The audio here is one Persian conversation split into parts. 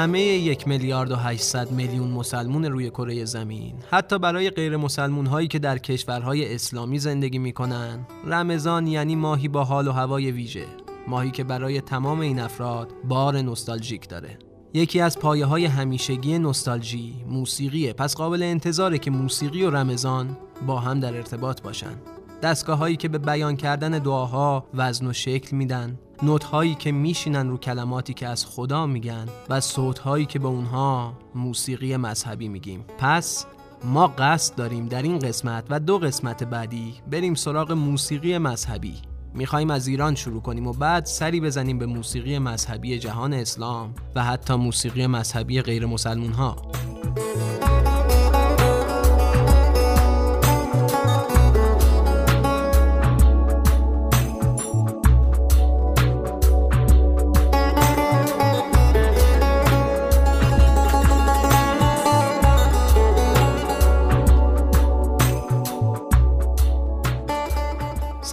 همه یک میلیارد و 800 میلیون مسلمون روی کره زمین. حتی برای غیر مسلمون هایی که در کشورهای اسلامی زندگی می‌کنن. رمضان یعنی ماهی با حال و هوای ویژه. ماهی که برای تمام این افراد بار نوستالژیک داره. یکی از پایه های همیشگی نوستالژی موسیقیه. پس قابل انتظاره که موسیقی و رمضان با هم در ارتباط باشن. دستگاه هایی که به بیان کردن دعاها وزن و شکل میدن نوت هایی که میشینن رو کلماتی که از خدا میگن و صوت هایی که به اونها موسیقی مذهبی میگیم. پس ما قصد داریم در این قسمت و دو قسمت بعدی بریم سراغ موسیقی مذهبی. می‌خوایم از ایران شروع کنیم و بعد سری بزنیم به موسیقی مذهبی جهان اسلام و حتی موسیقی مذهبی غیر مسلمون ها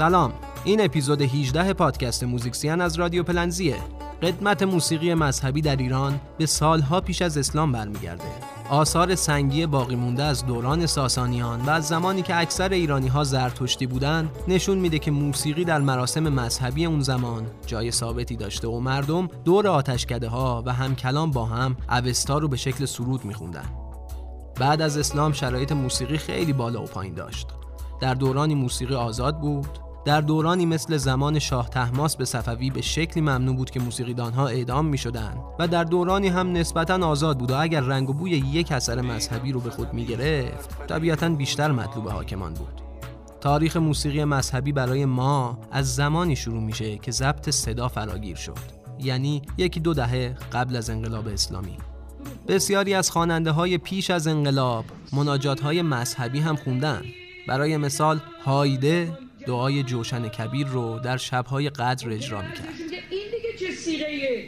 سلام. این اپیزود 18 پادکست موزیکسیان از رادیو پلنزیه. قدمت موسیقی مذهبی در ایران به سالها پیش از اسلام برمیگرده. آثار سنگی باقی مونده از دوران ساسانیان و از زمانی که اکثر ایرانی ها زرتشتی بودن نشون میده که موسیقی در مراسم مذهبی اون زمان جای ثابتی داشته و مردم دور آتشکده ها و هم کلام با هم اوستا رو به شکل سرود میخوندن. بعد از اسلام شرایط موسیقی خیلی بالا و پایین داشت. در دورانی موسیقی آزاد بود در دورانی مثل زمان شاه تحماس به صفوی به شکلی ممنوع بود که موسیقیدانها اعدام می شدن و در دورانی هم نسبتا آزاد بود و اگر رنگ و بوی یک اثر مذهبی رو به خود می گرفت طبیعتا بیشتر مطلوب حاکمان بود. تاریخ موسیقی مذهبی برای ما از زمانی شروع میشه که ضبط صدا فراگیر شد یعنی یکی دو دهه قبل از انقلاب اسلامی. بسیاری از خواننده های پیش از انقلاب مناجات های مذهبی هم خوندن. برای مثال هایده دعای جوشن کبیر رو در شبهای قدر اجرا می‌کرد. این دیگه چه سیغه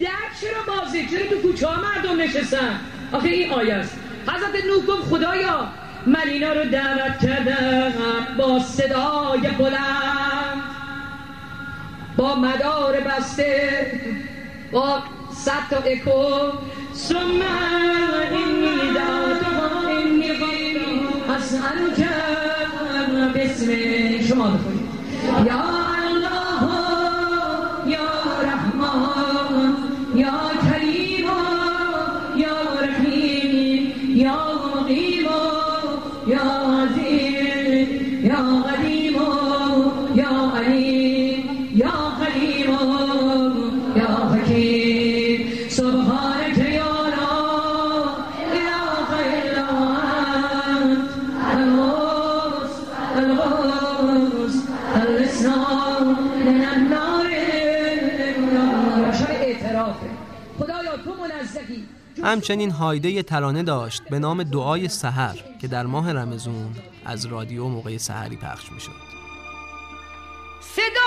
در چرا بازه؟ چرا تو کوچه ها مردم نشستن؟ آخه این آیه است. حضرت نوح گفت خدایا من اینا رو دعوت کردم با صدای بلند با مدار بسته با صد تا اکو. ثم اینی دعوت اینی اسألک بسم شما بخونید یا الله همچنین هایده ترانه داشت به نام دعای سحر که در ماه رمزون از رادیو موقع سحری پخش می‌شد. صدای ازون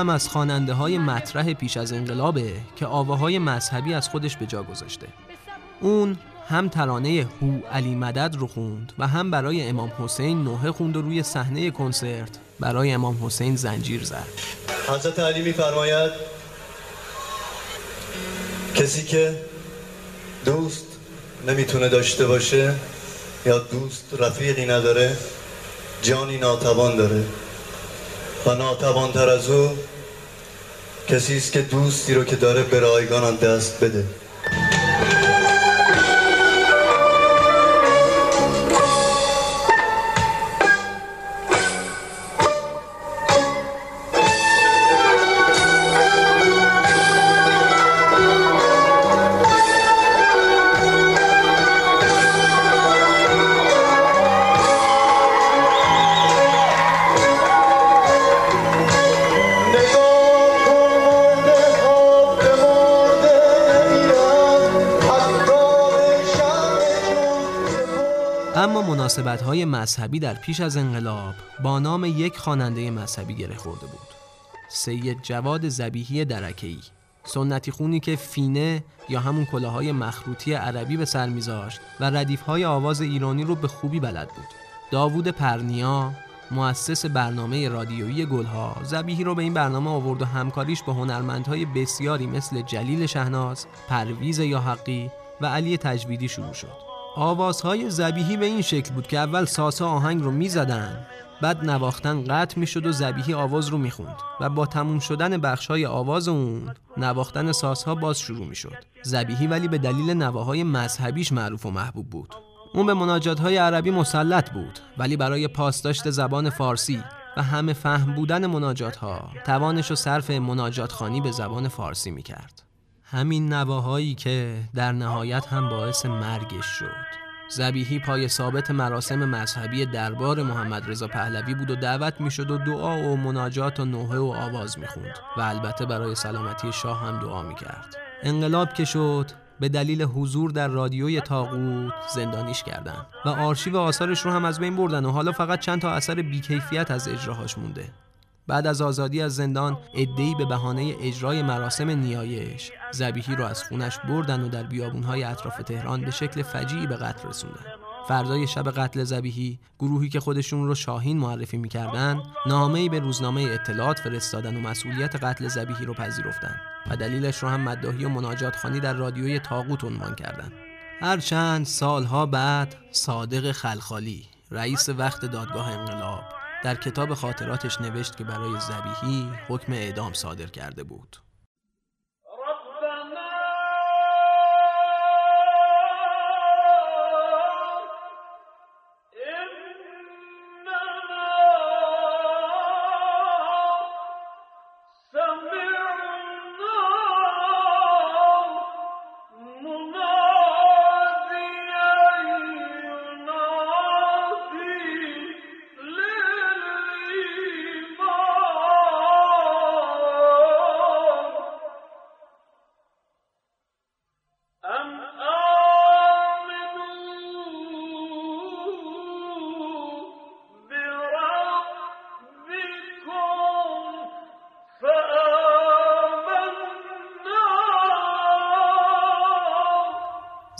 هم از خواننده های مطرح پیش از انقلابه که آواهای مذهبی از خودش به جا گذاشته. اون هم ترانه هو علی مدد رو خوند و هم برای امام حسین نوحه خوند و روی صحنه کنسرت برای امام حسین زنجیر زد. حضرت علی میفرماید کسی که دوست نمی‌تونه داشته باشه یا دوست رفیقی نداره جانی ناتوان داره و ناتوان تر از او کسی است که دوستی رو که داره به رایگان دست بده. مناسبت های مذهبی در پیش از انقلاب با نام یک خواننده مذهبی گره خورده بود. سید جواد زبیحی درکه‌ای. سنتی خونی که فینه یا همون کلاهای مخروطی عربی به سر میذاشت و ردیف های آواز ایرانی رو به خوبی بلد بود. داوود پرنیا مؤسس برنامه رادیویی گلها زبیحی رو به این برنامه آورد و همکاریش با هنرمندهای بسیاری مثل جلیل شهناز، پرویز یا حقی و علی تجویدی شروع شد. آوازهای زبیحی به این شکل بود که اول ساسا آهنگ رو می‌زدن بعد نواختن قطع می‌شد و زبیحی آواز رو می‌خوند و با تموم شدن بخشهای آواز اون نواختن ساسها باز شروع می‌شد. زبیحی ولی به دلیل نواهای مذهبیش معروف و محبوب بود. اون به مناجات های عربی مسلط بود ولی برای پاسداشت زبان فارسی و همه فهم بودن مناجات ها توانش و صرف مناجات خانی به زبان فارسی می‌کرد. همین نواهایی که در نهایت هم باعث مرگش شد. زبیحی پای ثابت مراسم مذهبی دربار محمد رضا پهلوی بود و دعوت می‌شد و دعا و مناجات و نوحه و آواز می‌خوند و البته برای سلامتی شاه هم دعا می‌کرد. انقلاب که شد به دلیل حضور در رادیوی تاغوت زندانیش کردند و آرشیو آثارش رو هم از بین بردن و حالا فقط چند تا اثر بیکیفیت از اجراهاش مونده. بعد از آزادی از زندان ادهی به بهانه اجرای مراسم نیایش. زبیحی رو از خونش بردن و در بیابونهای اطراف تهران به شکل فجیعی به قتل رسوندن. فردای شب قتل زبیحی گروهی که خودشون رو شاهین معرفی می‌کردن نامه‌ای به روزنامه اطلاعات فرستادن و مسئولیت قتل زبیحی رو پذیرفتن و دلیلش رو هم مداحی و مناجات خانی در رادیوی تاغوت عنوان کردند. هرچند سالها بعد صادق خلخالی رئیس وقت دادگاه انقلاب. در کتاب خاطراتش نوشت که برای زبیحی حکم اعدام صادر کرده بود.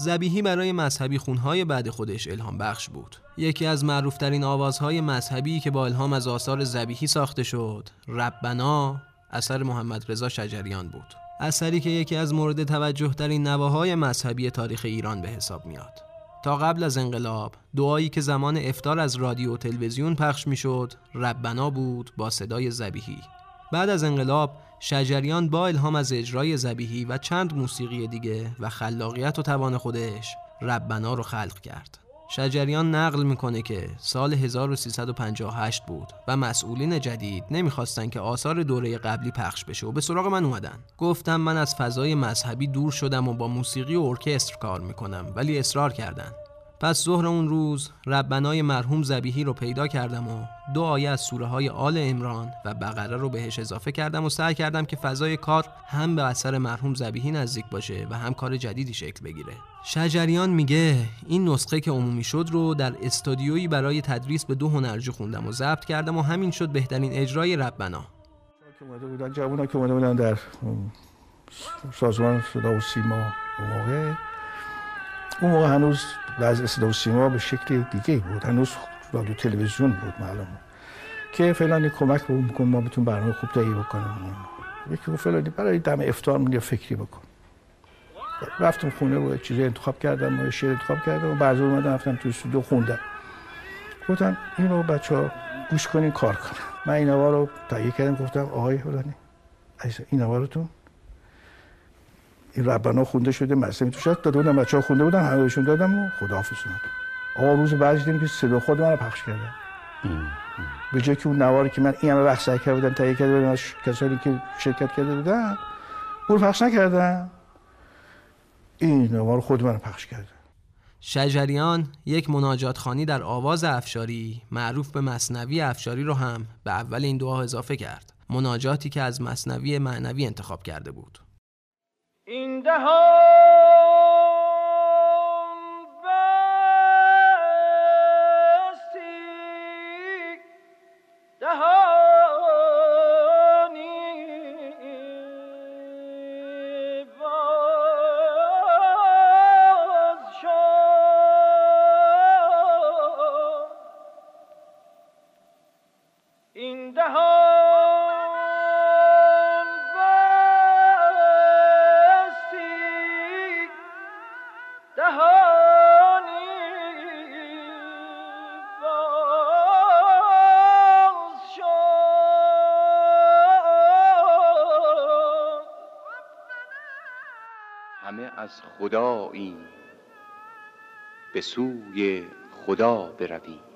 زبیحی برای مذهبی خونهای بعد خودش الهام بخش بود. یکی از معروفترین آوازهای مذهبی که با الهام از آثار زبیحی ساخته شد ربنا اثر محمد رضا شجریان بود. اثری که یکی از مورد توجه ترین نواهای مذهبی تاریخ ایران به حساب میاد. تا قبل از انقلاب دعایی که زمان افتار از رادیو و تلویزیون پخش می‌شد ربنا بود با صدای زبیحی بعد از انقلاب شجریان با الهام از اجرای زبیحی و چند موسیقی دیگه و خلاقیت و توان خودش ربنا رو خلق کرد. شجریان نقل می‌کنه که سال 1358 بود و مسئولین جدید نمی‌خواستن که آثار دوره قبلی پخش بشه و به سراغ من اومدن. گفتم من از فضای مذهبی دور شدم و با موسیقی و ارکستر کار می‌کنم ولی اصرار کردن. پس ظهر اون روز ربنای مرحوم زبیحی رو پیدا کردم و دو آیه از سوره های آل امران و بقره رو بهش اضافه کردم و سعی کردم که فضای کار هم به اثر مرحوم زبیحی نزدیک باشه و هم کار جدیدی شکل بگیره. شجریان میگه این نسخه که عمومی شد رو در استودیویی برای تدریس به دو هنرجو خوندم و ضبط کردم و همین شد بهترین اجرای ربنا. جوونا که اومده بودن در سازمان صدا و سیما موقع اون موقع هنوز وضع صدا و سیما به شکل دیگه بود. هنوز رادیو تلویزیون بود معلوم که فلانی کمک بکن ما بتون برنامه خوب تهیه بکنیم. یکی گفت فلانی برای دم افطار من فکری بکن. رفتم خونه و چیزی انتخاب کردم و شعر انتخاب کردم و بعد اومدم رفتم تو استودیو خوندم. گفتم اینو بچه ها گوش کنین کار کنن. من این رو تهیه کردم گفتم آقای فلانی این رو این ربنا خونده شده مصنوی توش داده بودم بچه ها خونده بودن همه بهشون دادم و خداحافظ اومد. آقا روز بعد دیدیم که صدا خود من رو پخش کردن به جای که اون نواری که من این همه وقت کرده بودم تهیه کرده بودم از کسانی که شرکت کرده بودن اون پخش نکردن. این نوار خود من رو پخش کردن شجریان یک مناجات خانی در آواز افشاری معروف به مصنوی افشاری رو هم به اول این دعا اضافه کرد. مناجاتی که از مصنوی معنوی انتخاب کرده بود. این دهان. همه از خداییم به سوی خدا برویم.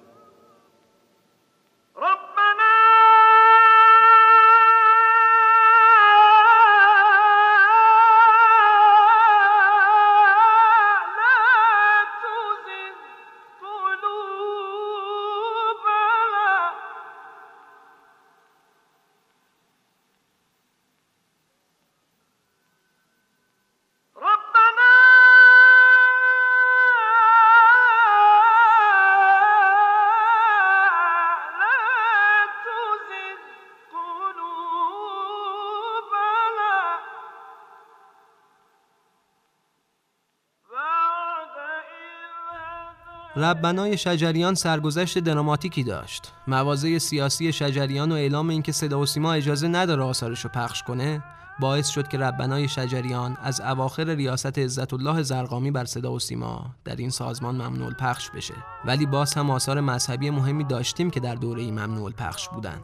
ربنای شجریان سرگذشت دراماتیکی داشت. مواضع سیاسی شجریان و اعلام اینکه صدا و سیما اجازه نداره آثارش رو پخش کنه باعث شد که ربنای شجریان از اواخر ریاست عزت الله زرقامی بر صدا و سیما در این سازمان ممنوع پخش بشه. ولی باز هم آثار مذهبی مهمی داشتیم که در دوره ممنوع پخش بودن.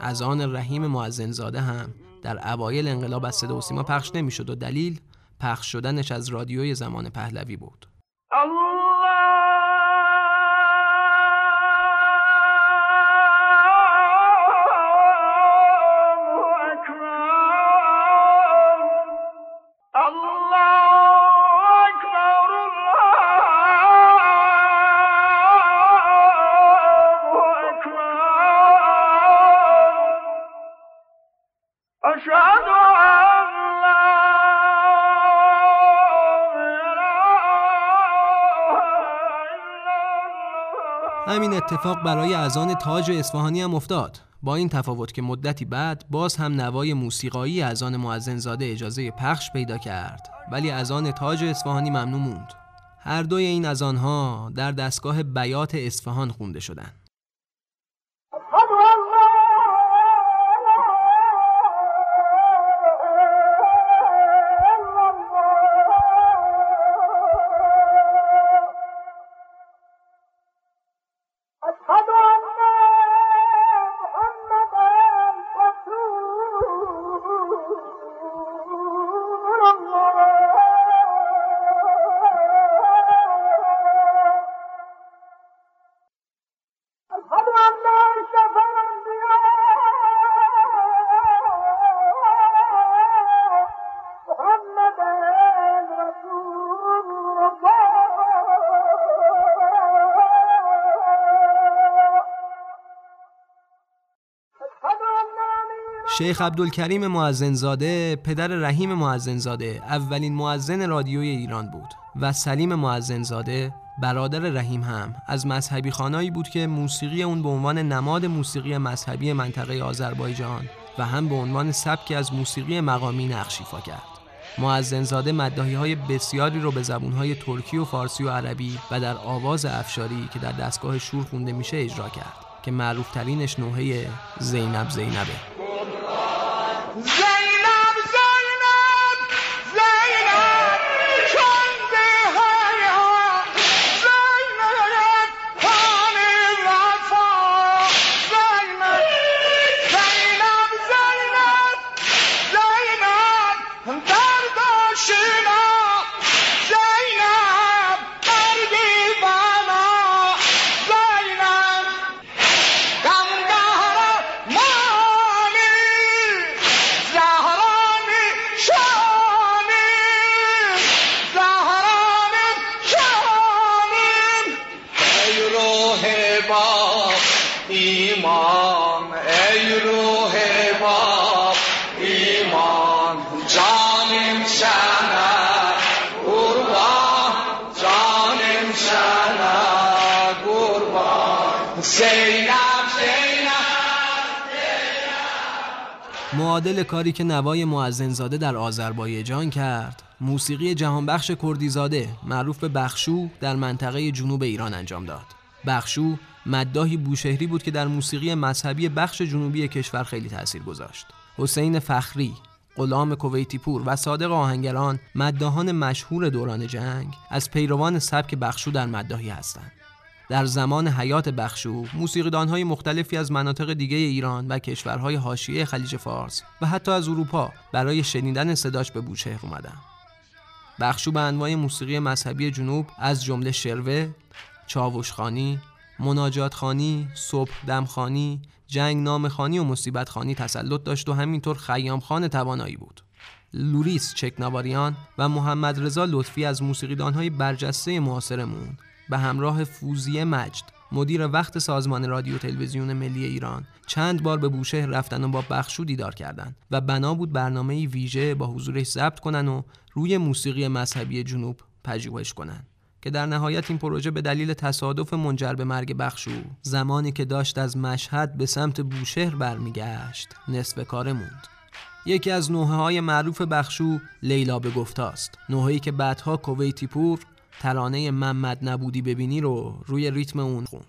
از آن رحیم معزنزاده هم در اوایل انقلاب از صدا و سیما پخش نمی‌شد و دلیل پخش شدنش از رادیوی زمان پهلوی بود. همین اتفاق برای اذان تاج اصفهانی هم افتاد. با این تفاوت که مدتی بعد باز هم نوای موسیقایی اذان معزنزاده اجازه پخش پیدا کرد. ولی اذان تاج اصفهانی ممنوع موند. هر دوی این اذانها در دستگاه بیات اصفهان خونده شدند. شیخ عبدالکریم معزنزاده پدر رحیم معزنزاده اولین معزن رادیوی ایران بود و سلیم معزنزاده برادر رحیم هم از مذهبی خانایی بود که موسیقی اون به عنوان نماد موسیقی مذهبی منطقه آذربایجان و هم به عنوان سبکی از موسیقی مقامی نقش ایفا کرد. معزنزاده مداحی های بسیاری رو به زبون های ترکی و فارسی و عربی و در آواز افشاری که در دستگاه شور خونده میشه اجرا کرد که معروف ترینش نوحه زینب زینبه معادل کاری که نوای معزنزاده در آذربایجان کرد. موسیقی جهانبخش کردیزاده معروف به بخشو در منطقه جنوب ایران انجام داد. بخشو مداحی بوشهری بود که در موسیقی مذهبی بخش جنوبی کشور خیلی تاثیر گذاشت. حسین فخری غلام کویتی پور و صادق آهنگران مداهان مشهور دوران جنگ از پیروان سبک بخشو در مداهی هستند. در زمان حیات بخشو موسیقیدانهای مختلفی از مناطق دیگه ایران و کشورهای حاشیه خلیج فارس و حتی از اروپا برای شنیدن صداش به بوشهر اومدن. بخشو به انواع موسیقی مذهبی جنوب از جمله شروه، چاوشخانی، مناجات خانی، صبح دمخانی، جنگ نام خانی و مصیبت خانی تسلط داشت و همینطور خیام خان توانایی بود. لوریس چکناواریان و محمد رضا لطفی از موسیقیدانهای برجسته معاصرمون به همراه فوزیه مجد مدیر وقت سازمان رادیو تلویزیون ملی ایران چند بار به بوشهر رفتن و با بخشو دیدار کردند و بنا بود برنامه ویژه با حضورش ضبط کنن و روی موسیقی مذهبی جنوب پژوهش کنن. که در نهایت این پروژه به دلیل تصادف منجر به مرگ بخشو زمانی که داشت از مشهد به سمت بوشهر برمیگشت نصف کاره موند. یکی از نوحه های معروف بخشو لیلا به گفتاست نوحه‌ای که بعدها کویتی پور ترانه محمد نبودی ببینی رو روی ریتم اون خوند.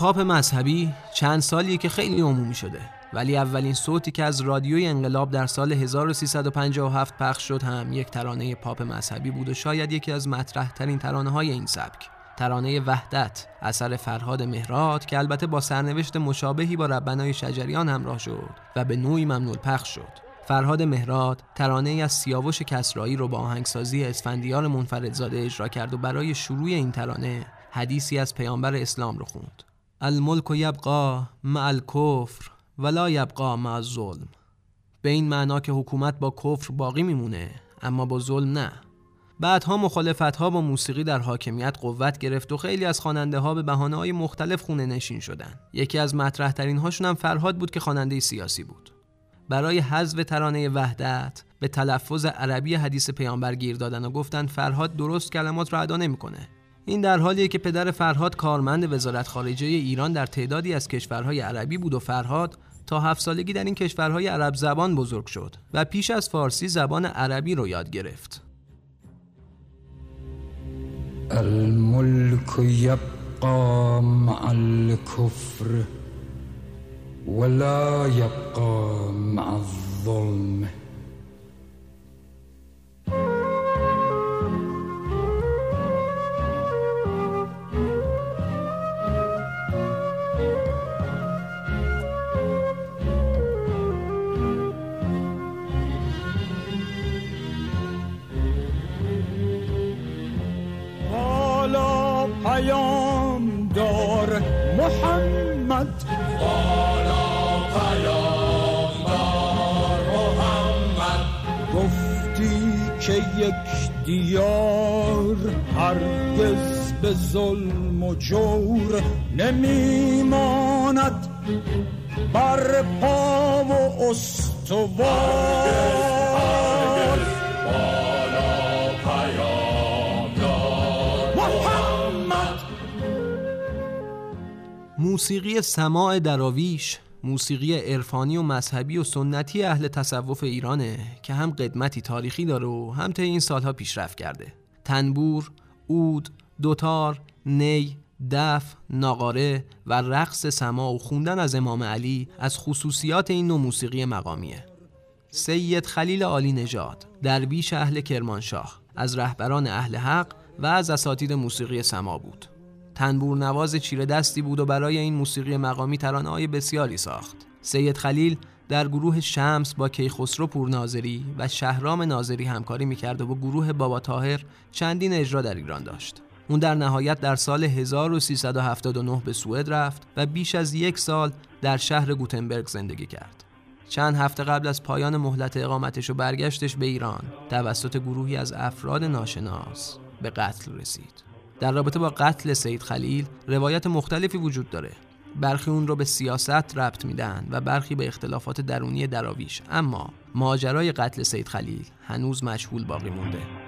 پاپ مذهبی چند سالیه که خیلی عمومی شده ولی اولین صوتی که از رادیوی انقلاب در سال 1357 پخش شد هم یک ترانه پاپ مذهبی بود و شاید یکی از مطرح ترین ترانه های این سبک. ترانه وحدت اثر فرهاد مهرات که البته با سرنوشت مشابهی با ربنای شجریان همراه شد و به نوعی ممنوع پخش شد. فرهاد مهرات ترانه از سیاوش کسرایی رو با آهنگسازی اسفندیار منفردزاده اجرا کرد و برای شروع این ترانه حدیثی از پیامبر اسلام رو خوند. الملک یبقا مع الکفر ولا یبقا مع الظلم. به این معنا که حکومت با کفر باقی میمونه اما با ظلم نه. بعدها مخالفت ها با موسیقی در حاکمیت قوت گرفت و خیلی از خواننده ها به بهانه های مختلف خونه نشین شدن. یکی از مطرح ترین هاشون هم فرهاد بود که خواننده سیاسی بود. برای حذف ترانه وحدت به تلفظ عربی حدیث پیامبر گیر دادن و گفتن فرهاد درست کلمات را ادا نمی‌کنه. این در حالیه که پدر فرهاد کارمند وزارت خارجه ایران در تعدادی از کشورهای عربی بود و فرهاد تا هفت سالگی در این کشورهای عرب زبان بزرگ شد و پیش از فارسی زبان عربی رو یاد گرفت. الملك يبقى مع الكفر ولا يبقى مع الظلم. دیار هرگز به ظلم و جور نمیماند. بر پا و استوار. موسیقی سماع دراویش موسیقی عرفانی و مذهبی و سنتی اهل تصوف ایرانه که هم قدمتی تاریخی داره و هم طی این سالها پیشرفت کرده تنبور، اود، دوتار، نی دف، ناقاره و رقص سما و خوندن از امام علی از خصوصیات این نوع موسیقی مقامیه. سید خلیل عالی نژاد، درویش اهل کرمانشاه، از رهبران اهل حق و از اساتید موسیقی سما بود. تنبور نواز چیره دستی بود و برای این موسیقی مقامی ترانه‌های بسیاری ساخت. سید خلیل در گروه شمس با کیخسرو پورناظری و شهرام ناظری همکاری می‌کرد و با گروه بابا تاهر چندین اجرا در ایران داشت. اون در نهایت در سال 1379 به سوئد رفت و بیش از یک سال در شهر گوتنبرگ زندگی کرد. چند هفته قبل از پایان مهلت اقامتش و برگشتش به ایران توسط گروهی از افراد ناشناس به قتل رسید. در رابطه با قتل سید خلیل روایت مختلفی وجود داره. برخی اون رو به سیاست ربط میدن و برخی به اختلافات درونی دراویش اما ماجرای قتل سید خلیل هنوز مشهول باقی مونده.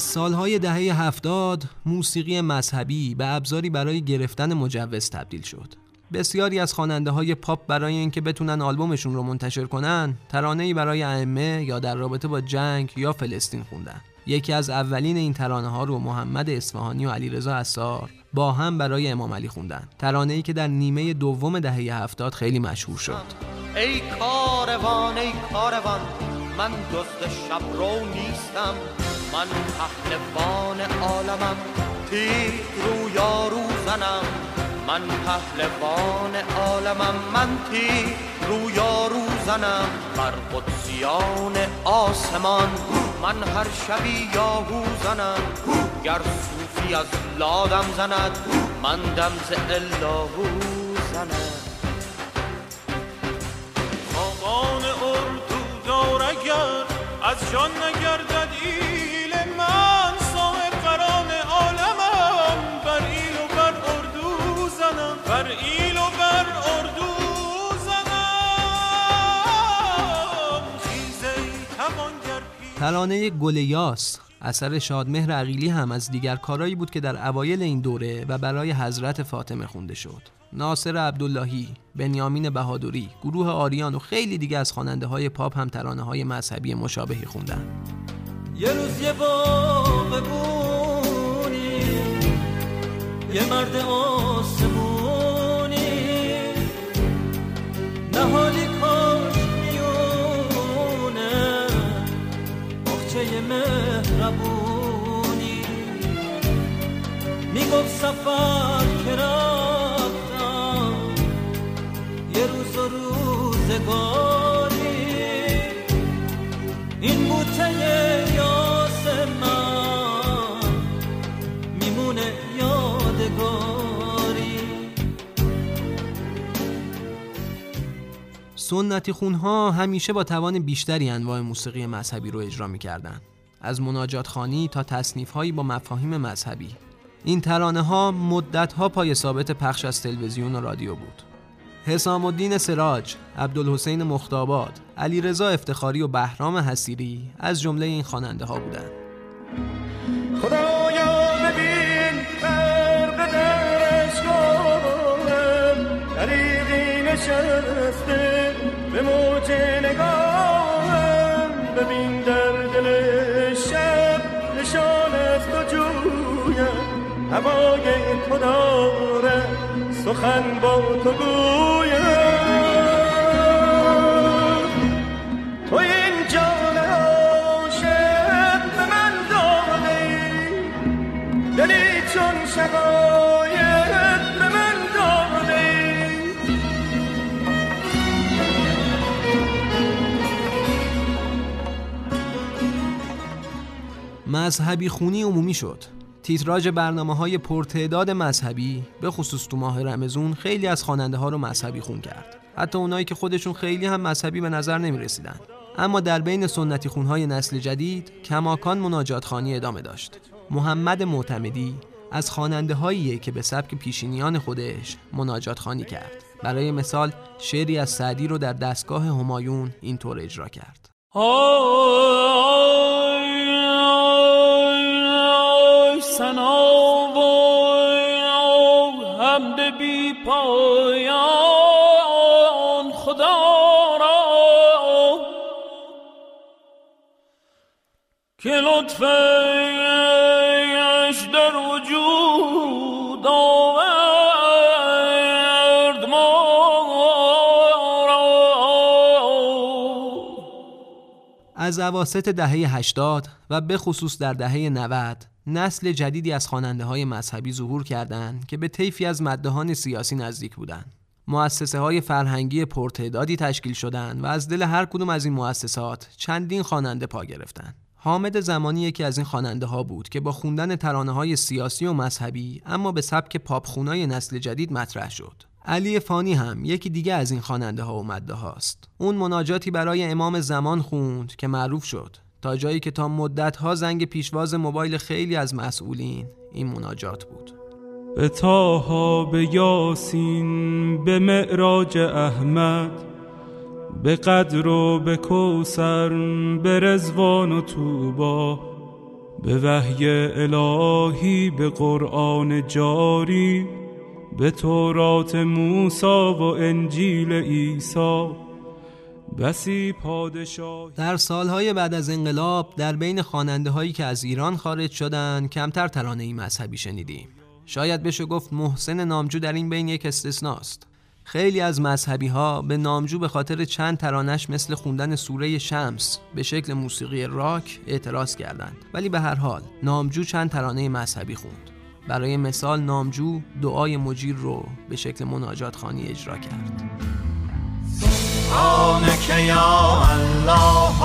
از سالهای دهه هفتاد موسیقی مذهبی به ابزاری برای گرفتن مجوز تبدیل شد. بسیاری از خواننده های پاپ برای اینکه بتونن آلبومشون رو منتشر کنن ترانه‌ای برای ائمه یا در رابطه با جنگ یا فلسطین خوندن. یکی از اولین این ترانه ها رو محمد اصفهانی و علیرضا اسار با هم برای امام علی خوندن. ترانه ای که در نیمه دوم دهه هفتاد خیلی مشهور شد. ای کاروان ای کاروان من دزد شب رو نیستم من پهلوان عالمم تیر رو یا رو زنم. من پهلوان عالمم من تیر رو یا رو زنم. بر قدسیان آسمان من هر شبی یاهو زنم. گر صوفی از لادم زند من دم ز اللهو زنم. خاقان اردو دار اگر از جان نگردد ایل ترانه گل یاس اثر شادمهر عقیلی هم از دیگر کارایی بود که در اوایل این دوره و برای حضرت فاطمه خونده شد. ناصر عبداللهی، بنیامین بهادری، گروه آریان و خیلی دیگه از خواننده های پاپ هم ترانه های مذهبی مشابهی خوندن. یه روز یه باغ بونی یه مرد آسمونی نهالی مهربونی. می‌گفت سفر که رفتم یه روز و روزگاری. این بوته یاس من میمونه یادگاری. سنتی خونها همیشه با توان بیشتری انواع موسیقی مذهبی رو اجرا می‌کردن. از مناجات خانی تا تصنیف هایی با مفاهیم مذهبی. این ترانه ها مدت ها پای ثابت پخش از تلویزیون و رادیو بود. حسام الدین سراج، عبدالحسین مختاباد، علیرضا افتخاری و بهرام حسیری از جمله این خواننده ها بودند. خدایا ببین غرق در طریقی نشسته به موج نگاهم هوای تو داره سخن با تو گویم تو این جان عاشق به من داده دلی چون شقایق به من داده مذهبی خونی عمومی شد. تیتراژ برنامه های پرتعداد مذهبی به خصوص تو ماه رمزون خیلی از خواننده ها رو مذهبی خون کرد. حتی اونایی که خودشون خیلی هم مذهبی به نظر نمی رسیدن. اما در بین سنتی خونهای نسل جدید کماکان مناجات خانی ادامه داشت. محمد معتمدی از خواننده هاییه که به سبک پیشینیان خودش مناجات خانی کرد. برای مثال شعری از سعدی رو در دستگاه همایون اینطور اجرا کرد. که لطفش در وجود آورد ما را از اواسط دهه 80 و به خصوص در دهه 90 نسل جدیدی از خواننده های مذهبی ظهور کردند که به طیفی از مدهان سیاسی نزدیک بودند. مؤسسه های فرهنگی پرتعدادی تشکیل شدند و از دل هر کدوم از این مؤسسات چندین خواننده پا گرفتند. حامد زمانی یکی از این خواننده ها بود که با خوندن ترانه های سیاسی و مذهبی اما به سبک پاپ خونای نسل جدید مطرح شد. علی فانی هم یکی دیگه از این خواننده ها و مده هاست. اون مناجاتی برای امام زمان خوند که معروف شد تا جایی که تا مدت ها زنگ پیشواز موبایل خیلی از مسئولین این مناجات بود. به تاها به یاسین به معراج احمد به قدر و به کوسر به رزوان و توبا به وحی الهی به قرآن جاری به تورات موسا و انجیل عیسی. بسی پادشاه در سالهای بعد از انقلاب در بین خواننده هایی که از ایران خارج شدند کمتر ترانه ای مذهبی شنیدیم. شاید بشه گفت محسن نامجو در این بین یک استثناست. خیلی از مذهبی ها به نامجو به خاطر چند ترانش مثل خوندن سوره شمس به شکل موسیقی راک اعتراض کردند. ولی به هر حال نامجو چند ترانه مذهبی خوند. برای مثال نامجو دعای مجیر رو به شکل مناجات خانی اجرا کرد. يا الله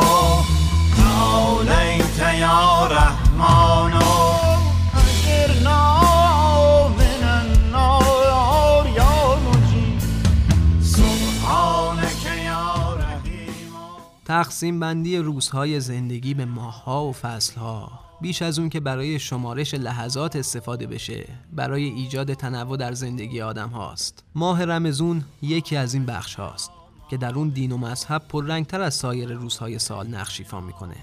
تقسیم بندی روزهای زندگی به ماهها و فصلها. بیش از اون که برای شمارش لحظات استفاده بشه برای ایجاد تنوع در زندگی آدم هاست. ماه رمزون یکی از این بخش هاست که در اون دین و مذهب پررنگتر از سایر روزهای سال نقش ایفا می‌کنه.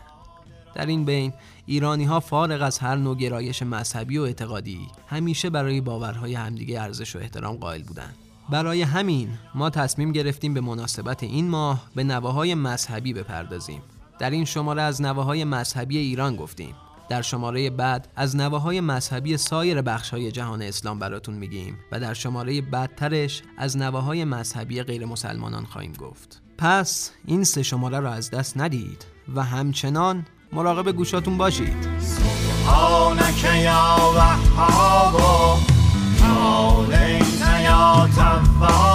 در این بین ایرانی ها فارغ از هر نوع گرایش مذهبی و اعتقادی همیشه برای باورهای همدیگه ارزش و احترام قائل بودن. برای همین ما تصمیم گرفتیم به مناسبت این ماه به نواهای مذهبی بپردازیم. در این شماره از نواهای مذهبی ایران گفتیم. در شماره بعد از نواهای مذهبی سایر بخشهای جهان اسلام براتون میگیم و در شماره بعدترش از نواهای مذهبی غیر مسلمانان خواهیم گفت. پس این سه شماره را از دست ندید و همچنان مراقب گوشاتون باشید. سبحانك عليك يا of.